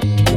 Thank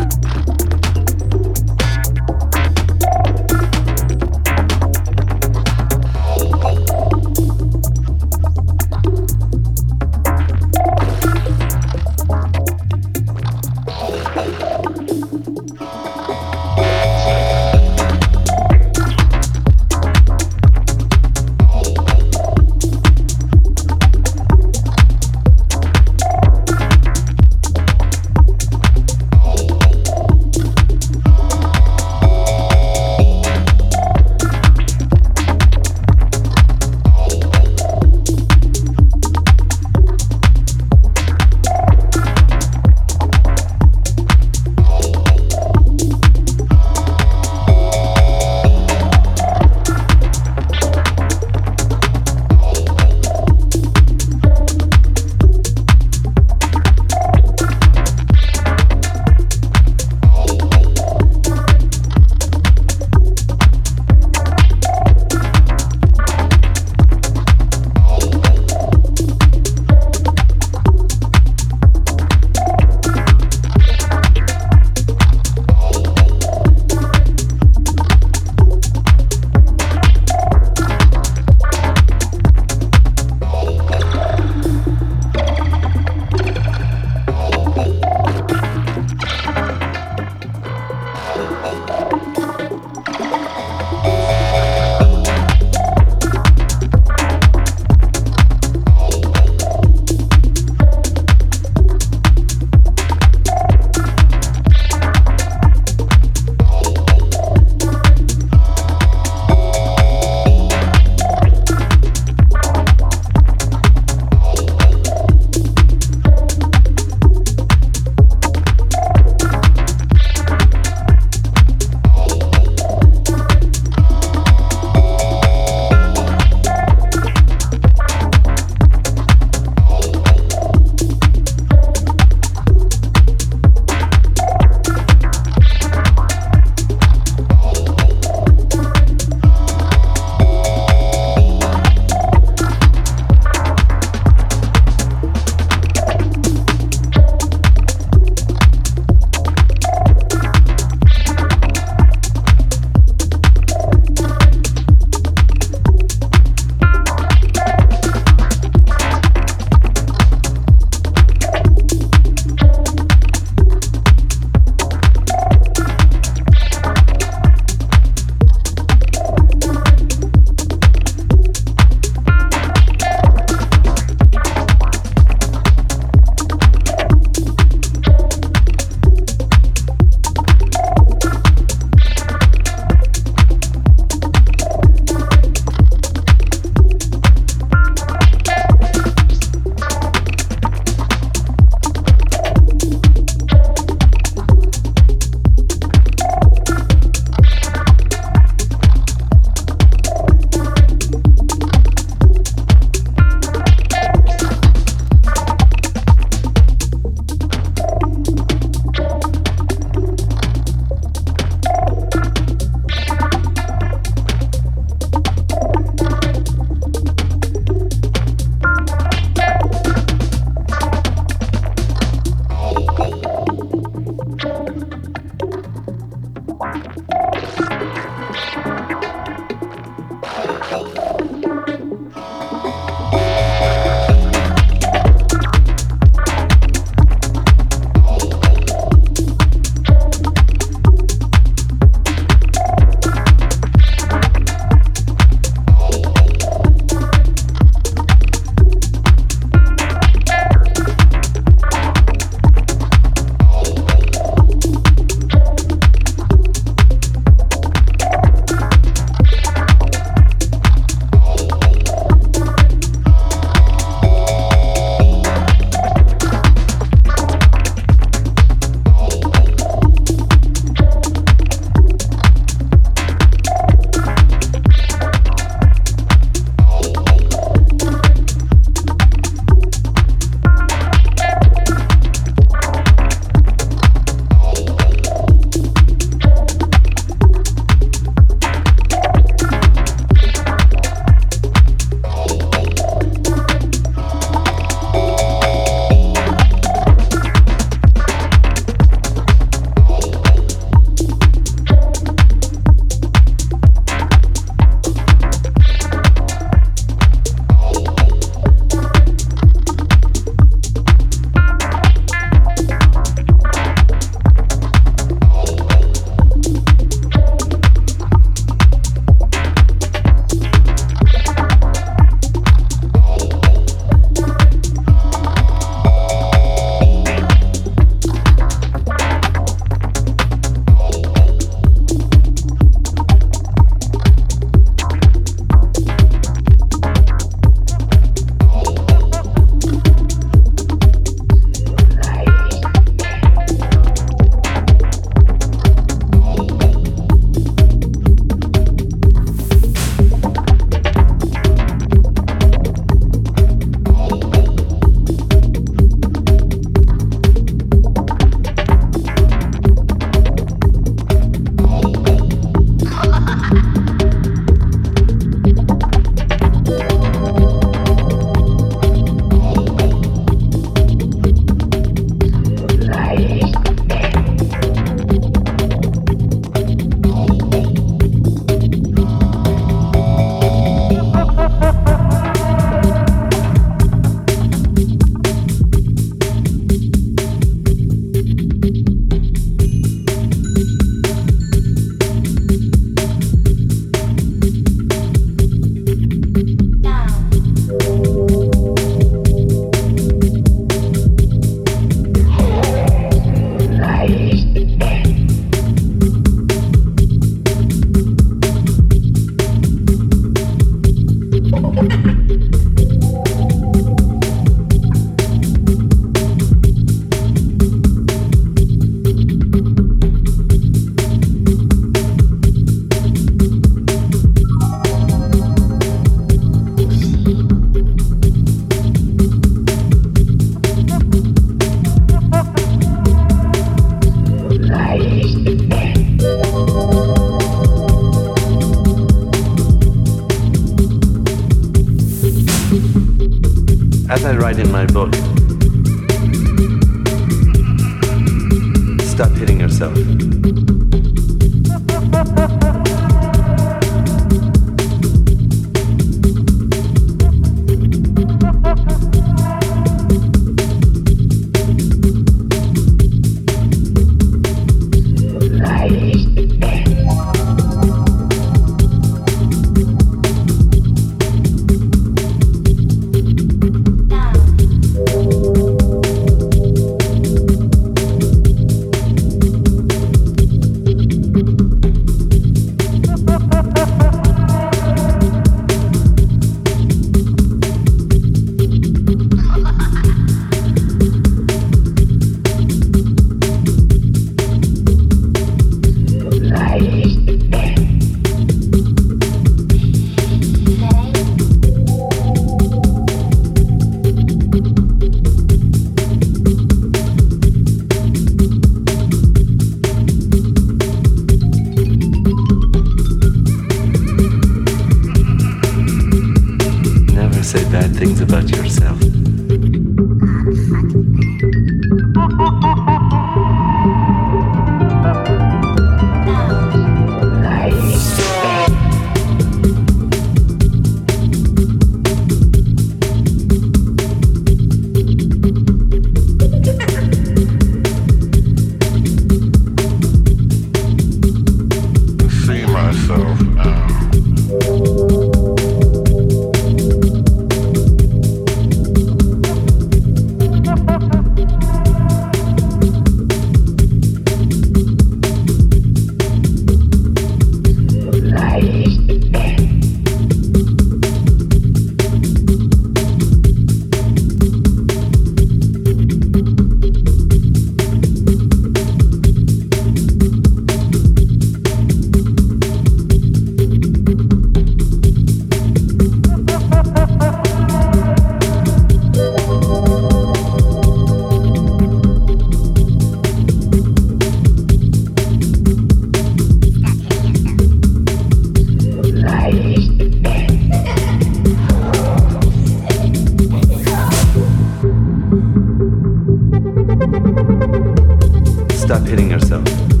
Stop hitting yourself.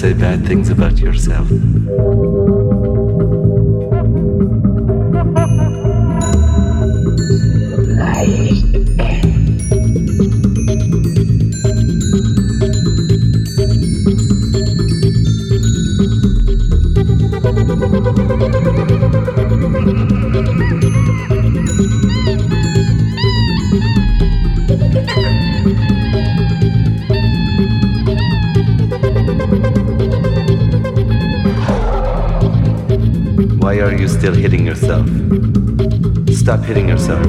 Say bad things about yourself. Still hitting yourself? Stop hitting yourself.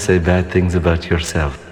Say bad things about yourself.